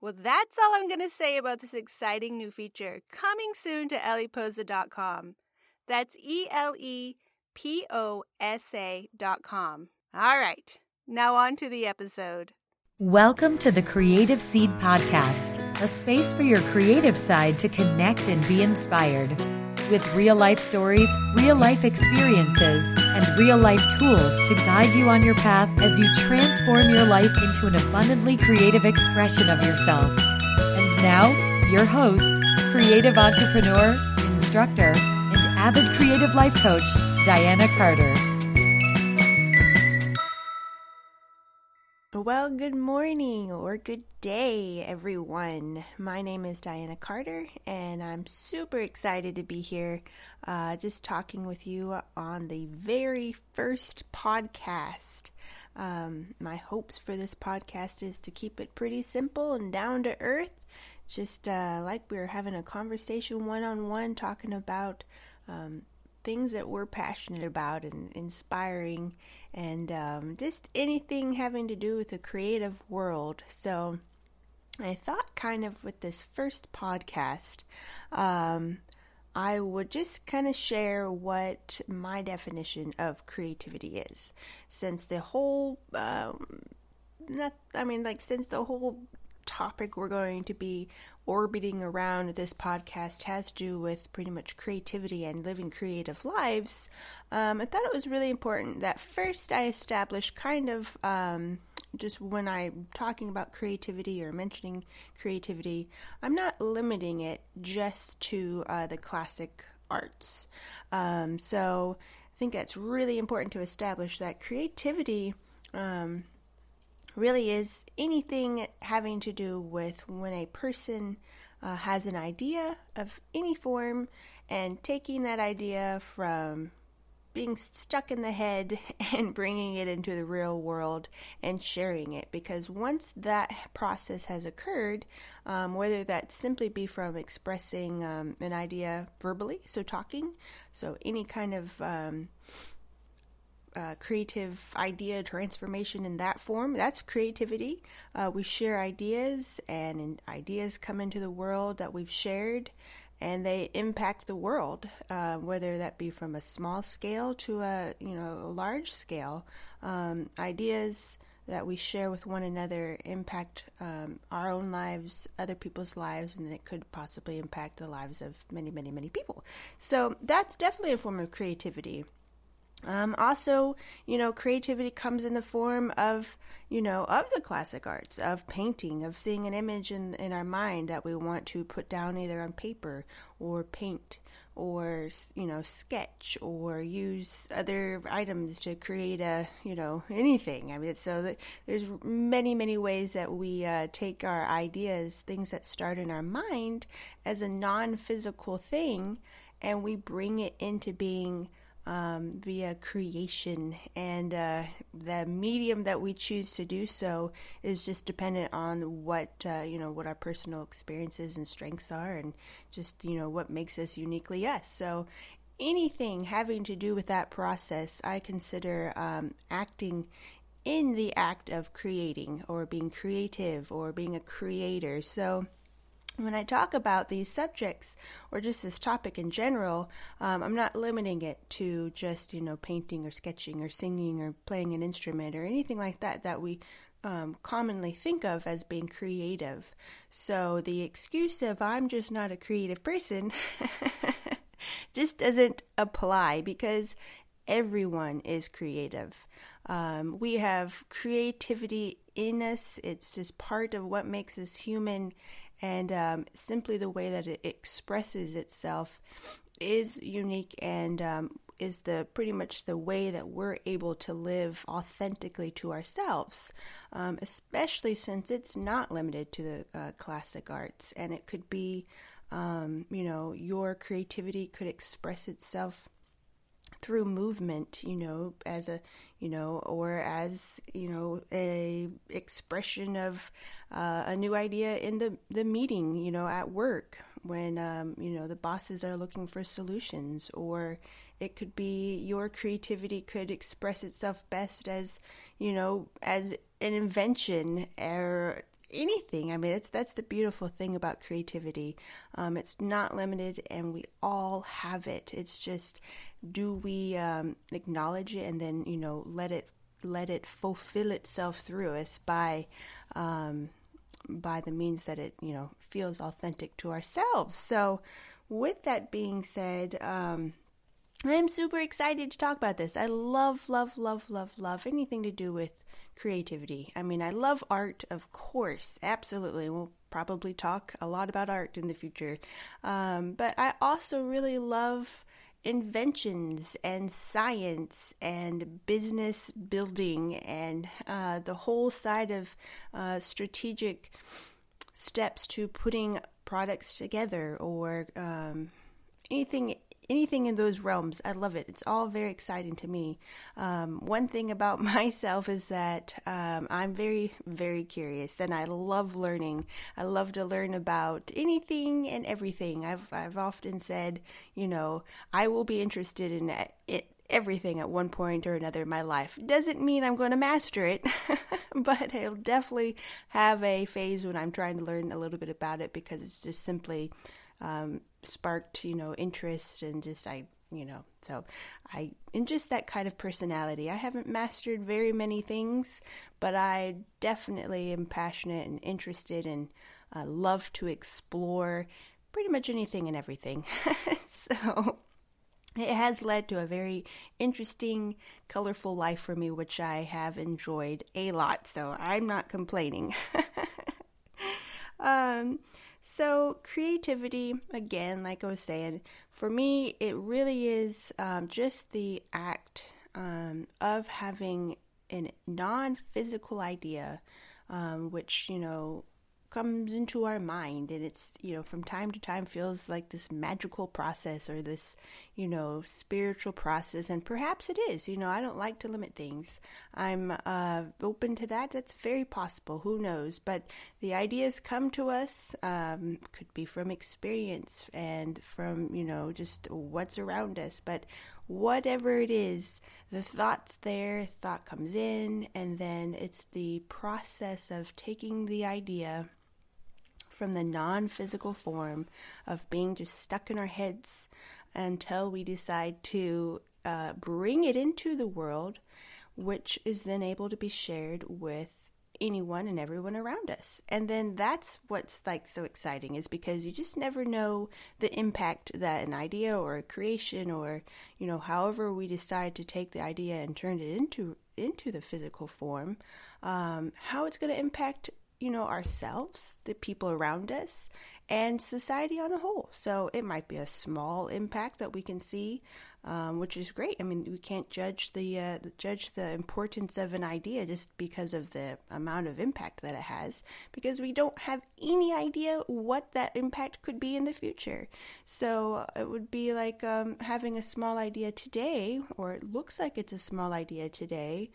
Well, that's all I'm going to say about this exciting new feature coming soon to elleposa.com. That's E L E P O S A.com. All right, now on to the episode. Welcome to the Creative Seed Podcast, a space for your creative side to connect and be inspired. With real life stories, real life experiences, and real life tools to guide you on your path as you transform your life into an abundantly creative expression of yourself. And now, your host, creative entrepreneur, instructor, and avid creative life coach, Diana Carter. Well, good morning or good day, everyone. My name is Diana Carter, and I'm super excited to be here uh, just talking with you on the very first podcast. Um, my hopes for this podcast is to keep it pretty simple and down to earth, just uh, like we are having a conversation one on one, talking about um, things that we're passionate about and inspiring, and um, just anything having to do with the creative world. So, I thought, kind of, with this first podcast, um, I would just kind of share what my definition of creativity is. Since the whole, um, not, I mean, like, since the whole topic we're going to be orbiting around this podcast has to do with pretty much creativity and living creative lives, um, I thought it was really important that first I establish kind of um, just when I'm talking about creativity or mentioning creativity, I'm not limiting it just to uh, the classic arts. Um, so I think that's really important to establish that creativity um, really is anything having to do with when a person uh, has an idea of any form and taking that idea from being stuck in the head and bringing it into the real world and sharing it. Because once that process has occurred um, whether that simply be from expressing um, an idea verbally so talking so any kind of um, uh, creative idea transformation in that form. That's creativity. Uh, we share ideas, and ideas come into the world that we've shared, and they impact the world, uh, whether that be from a small scale to a you know a large scale. Um, ideas that we share with one another impact um, our own lives, other people's lives, and then it could possibly impact the lives of many, many, many people. So that's definitely a form of creativity. Um, also, you know, creativity comes in the form of, you know, of the classic arts, of painting, of seeing an image in, in our mind that we want to put down either on paper or paint or, you know, sketch or use other items to create a, you know, anything. I mean, so there's many, many ways that we uh, take our ideas, things that start in our mind, as a non physical thing, and we bring it into being um, via creation, and uh, the medium that we choose to do so is just dependent on what uh, you know what our personal experiences and strengths are, and just you know what makes us uniquely us. So anything having to do with that process, I consider um, acting in the act of creating or being creative or being a creator. So when I talk about these subjects or just this topic in general, um, I'm not limiting it to just, you know, painting or sketching or singing or playing an instrument or anything like that that we um, commonly think of as being creative. So the excuse of I'm just not a creative person just doesn't apply because everyone is creative. Um, we have creativity in us, it's just part of what makes us human and um, simply the way that it expresses itself is unique and um, is the pretty much the way that we're able to live authentically to ourselves, um, especially since it's not limited to the uh, classic arts, and it could be, um, you know, your creativity could express itself through movement you know as a you know or as you know a expression of uh, a new idea in the the meeting you know at work when um, you know the bosses are looking for solutions or it could be your creativity could express itself best as you know as an invention or anything. I mean, it's that's the beautiful thing about creativity. Um, it's not limited, and we all have it. It's just, do we um, acknowledge it and then you know let it let it fulfill itself through us by um, by the means that it you know feels authentic to ourselves. So, with that being said. Um, I'm super excited to talk about this. I love, love, love, love, love anything to do with creativity. I mean, I love art, of course, absolutely. We'll probably talk a lot about art in the future. Um, but I also really love inventions and science and business building and uh, the whole side of uh, strategic steps to putting products together or um, anything anything in those realms. I love it. It's all very exciting to me. Um, one thing about myself is that um, I'm very, very curious, and I love learning. I love to learn about anything and everything. I've I've often said, you know, I will be interested in it everything at one point or another in my life. Doesn't mean I'm going to master it, but I'll definitely have a phase when I'm trying to learn a little bit about it because it's just simply um, sparked, you know, interest and just I, you know, so I am just that kind of personality. I haven't mastered very many things, but I definitely am passionate and interested and uh, love to explore pretty much anything and everything. so it has led to a very interesting, colorful life for me, which I have enjoyed a lot. So I'm not complaining. um, so, creativity, again, like I was saying, for me, it really is um, just the act um, of having a non physical idea, um, which, you know, comes into our mind and it's you know from time to time feels like this magical process or this you know spiritual process and perhaps it is. You know i don't like to limit things. I'm uh, open to that. That's very possible. Who knows? But the ideas come to us um, could be from experience and from you know just what's around us. But whatever it is, the thought's there, thought comes in, and then it's the process of taking the idea from the non physical form of being just stuck in our heads until we decide to uh, bring it into the world, which is then able to be shared with anyone and everyone around us. And then that's what's like so exciting is because you just never know the impact that an idea or a creation or you know however we decide to take the idea and turn it into into the physical form um, how it's going to impact you know, ourselves, the people around us, and society on a whole. So it might be a small impact that we can see, um, which is great. I mean, we can't judge the uh, judge the importance of an idea just because of the amount of impact that it has, because we don't have any idea what that impact could be in the future. So it would be like um, having a small idea today, or it looks like it's a small idea today.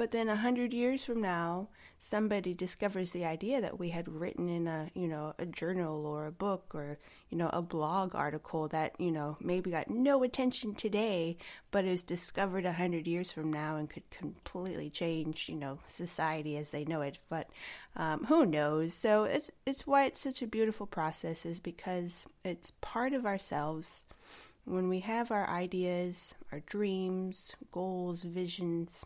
But then a hundred years from now, somebody discovers the idea that we had written in a, you know, a journal or a book or, you know, a blog article that, you know, maybe got no attention today, but is discovered a hundred years from now and could completely change, you know, society as they know it. But um, who knows? So it's it's why it's such a beautiful process is because it's part of ourselves. When we have our ideas, our dreams, goals, visions,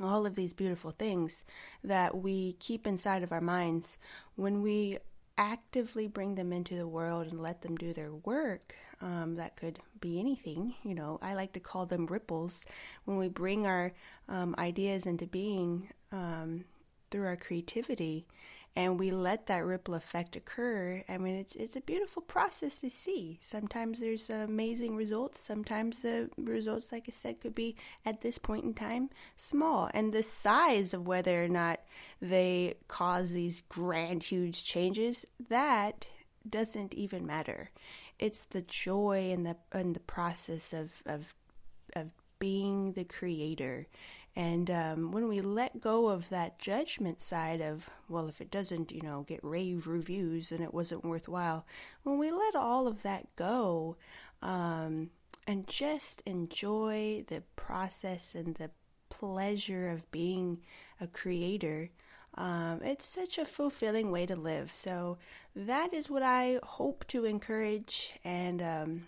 all of these beautiful things that we keep inside of our minds, when we actively bring them into the world and let them do their work, um, that could be anything. You know, I like to call them ripples. When we bring our um, ideas into being um, through our creativity, and we let that ripple effect occur, I mean, it's it's a beautiful process to see. Sometimes there's amazing results. Sometimes the results, like I said, could be at this point in time small, and the size of whether or not they cause these grand, huge changes that doesn't even matter. It's the joy and the and the process of of of being the creator and um, when we let go of that judgment side of, well, if it doesn't, you know, get rave reviews, then it wasn't worthwhile. When we let all of that go um, and just enjoy the process and the pleasure of being a creator, um, it's such a fulfilling way to live. So that is what I hope to encourage and um,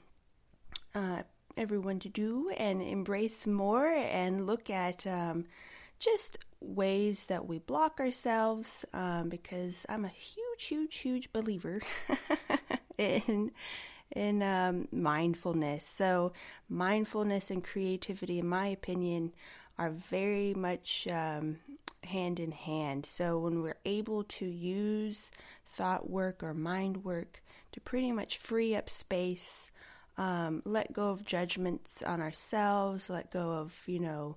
uh, everyone to do and embrace more and look at um, just ways that we block ourselves um, because I'm a huge, huge, huge believer in in um, mindfulness. So mindfulness and creativity, in my opinion, are very much um, hand in hand. So when we're able to use thought work or mind work to pretty much free up space um, let go of judgments on ourselves, let go of, you know,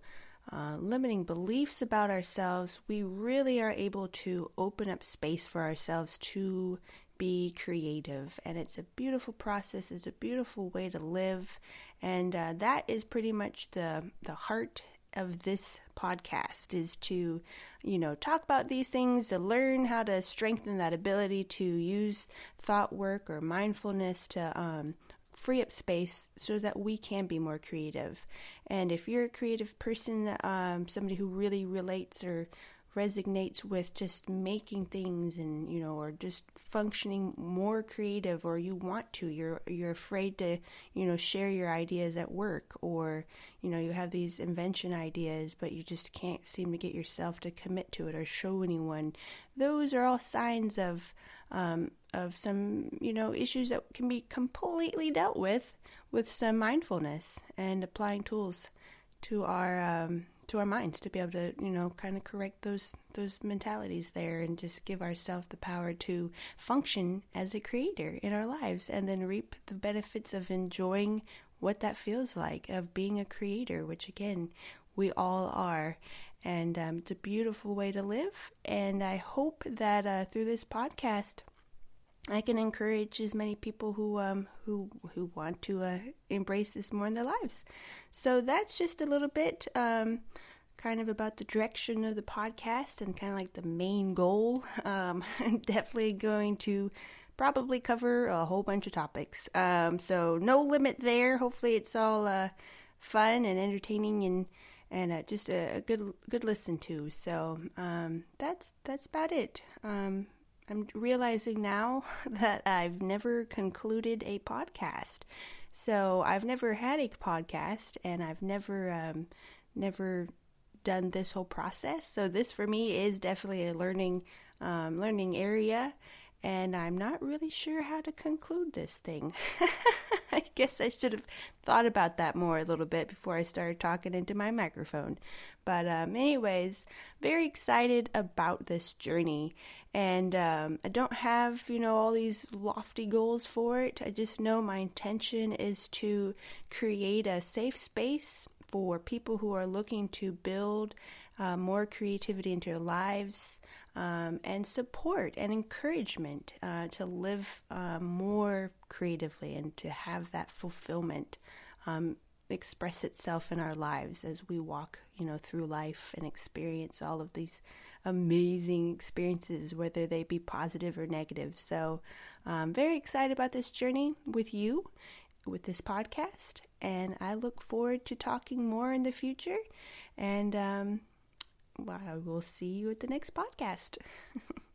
uh, limiting beliefs about ourselves, we really are able to open up space for ourselves to be creative. And it's a beautiful process, it's a beautiful way to live. And uh, that is pretty much the, the heart of this podcast is to you know talk about these things to learn how to strengthen that ability to use thought work or mindfulness to um, free up space so that we can be more creative. And if you're a creative person, um, somebody who really relates or resonates with just making things and you know or just functioning more creative or you want to you're you're afraid to you know share your ideas at work or you know you have these invention ideas but you just can't seem to get yourself to commit to it or show anyone those are all signs of um, of some you know issues that can be completely dealt with with some mindfulness and applying tools to our um, to our minds to be able to you know kind of correct those those mentalities there and just give ourselves the power to function as a creator in our lives and then reap the benefits of enjoying what that feels like of being a creator which again we all are. And um, it's a beautiful way to live. And i hope that uh, through this podcast I can encourage as many people who um, who who want to uh, embrace this more in their lives. So that's just a little bit, um, kind of about the direction of the podcast and kind of like the main goal. Um, definitely going to probably cover a whole bunch of topics. Um, so no limit there. Hopefully, it's all uh, fun and entertaining and and uh, just a, a, good good listen to. So um, that's that's about it. Um, I'm realizing now that I've never concluded a podcast. So I've never had a podcast, and I've never um, never done this whole process. So this for me is definitely a learning um, learning area, and I'm not really sure how to conclude this thing. I guess I should have thought about that more a little bit before I started talking into my microphone. But, um, anyways, very excited about this journey. And um, I don't have, you know, all these lofty goals for it. I just know my intention is to create a safe space for people who are looking to build uh, more creativity into their lives, um, and support and encouragement uh, to live uh, more creatively and to have that fulfillment um, express itself in our lives as we walk, you know, through life and experience all of these amazing experiences, whether they be positive or negative. So, I'm um, very excited about this journey with you, with this podcast, and I look forward to talking more in the future. And um, I will see you at the next podcast.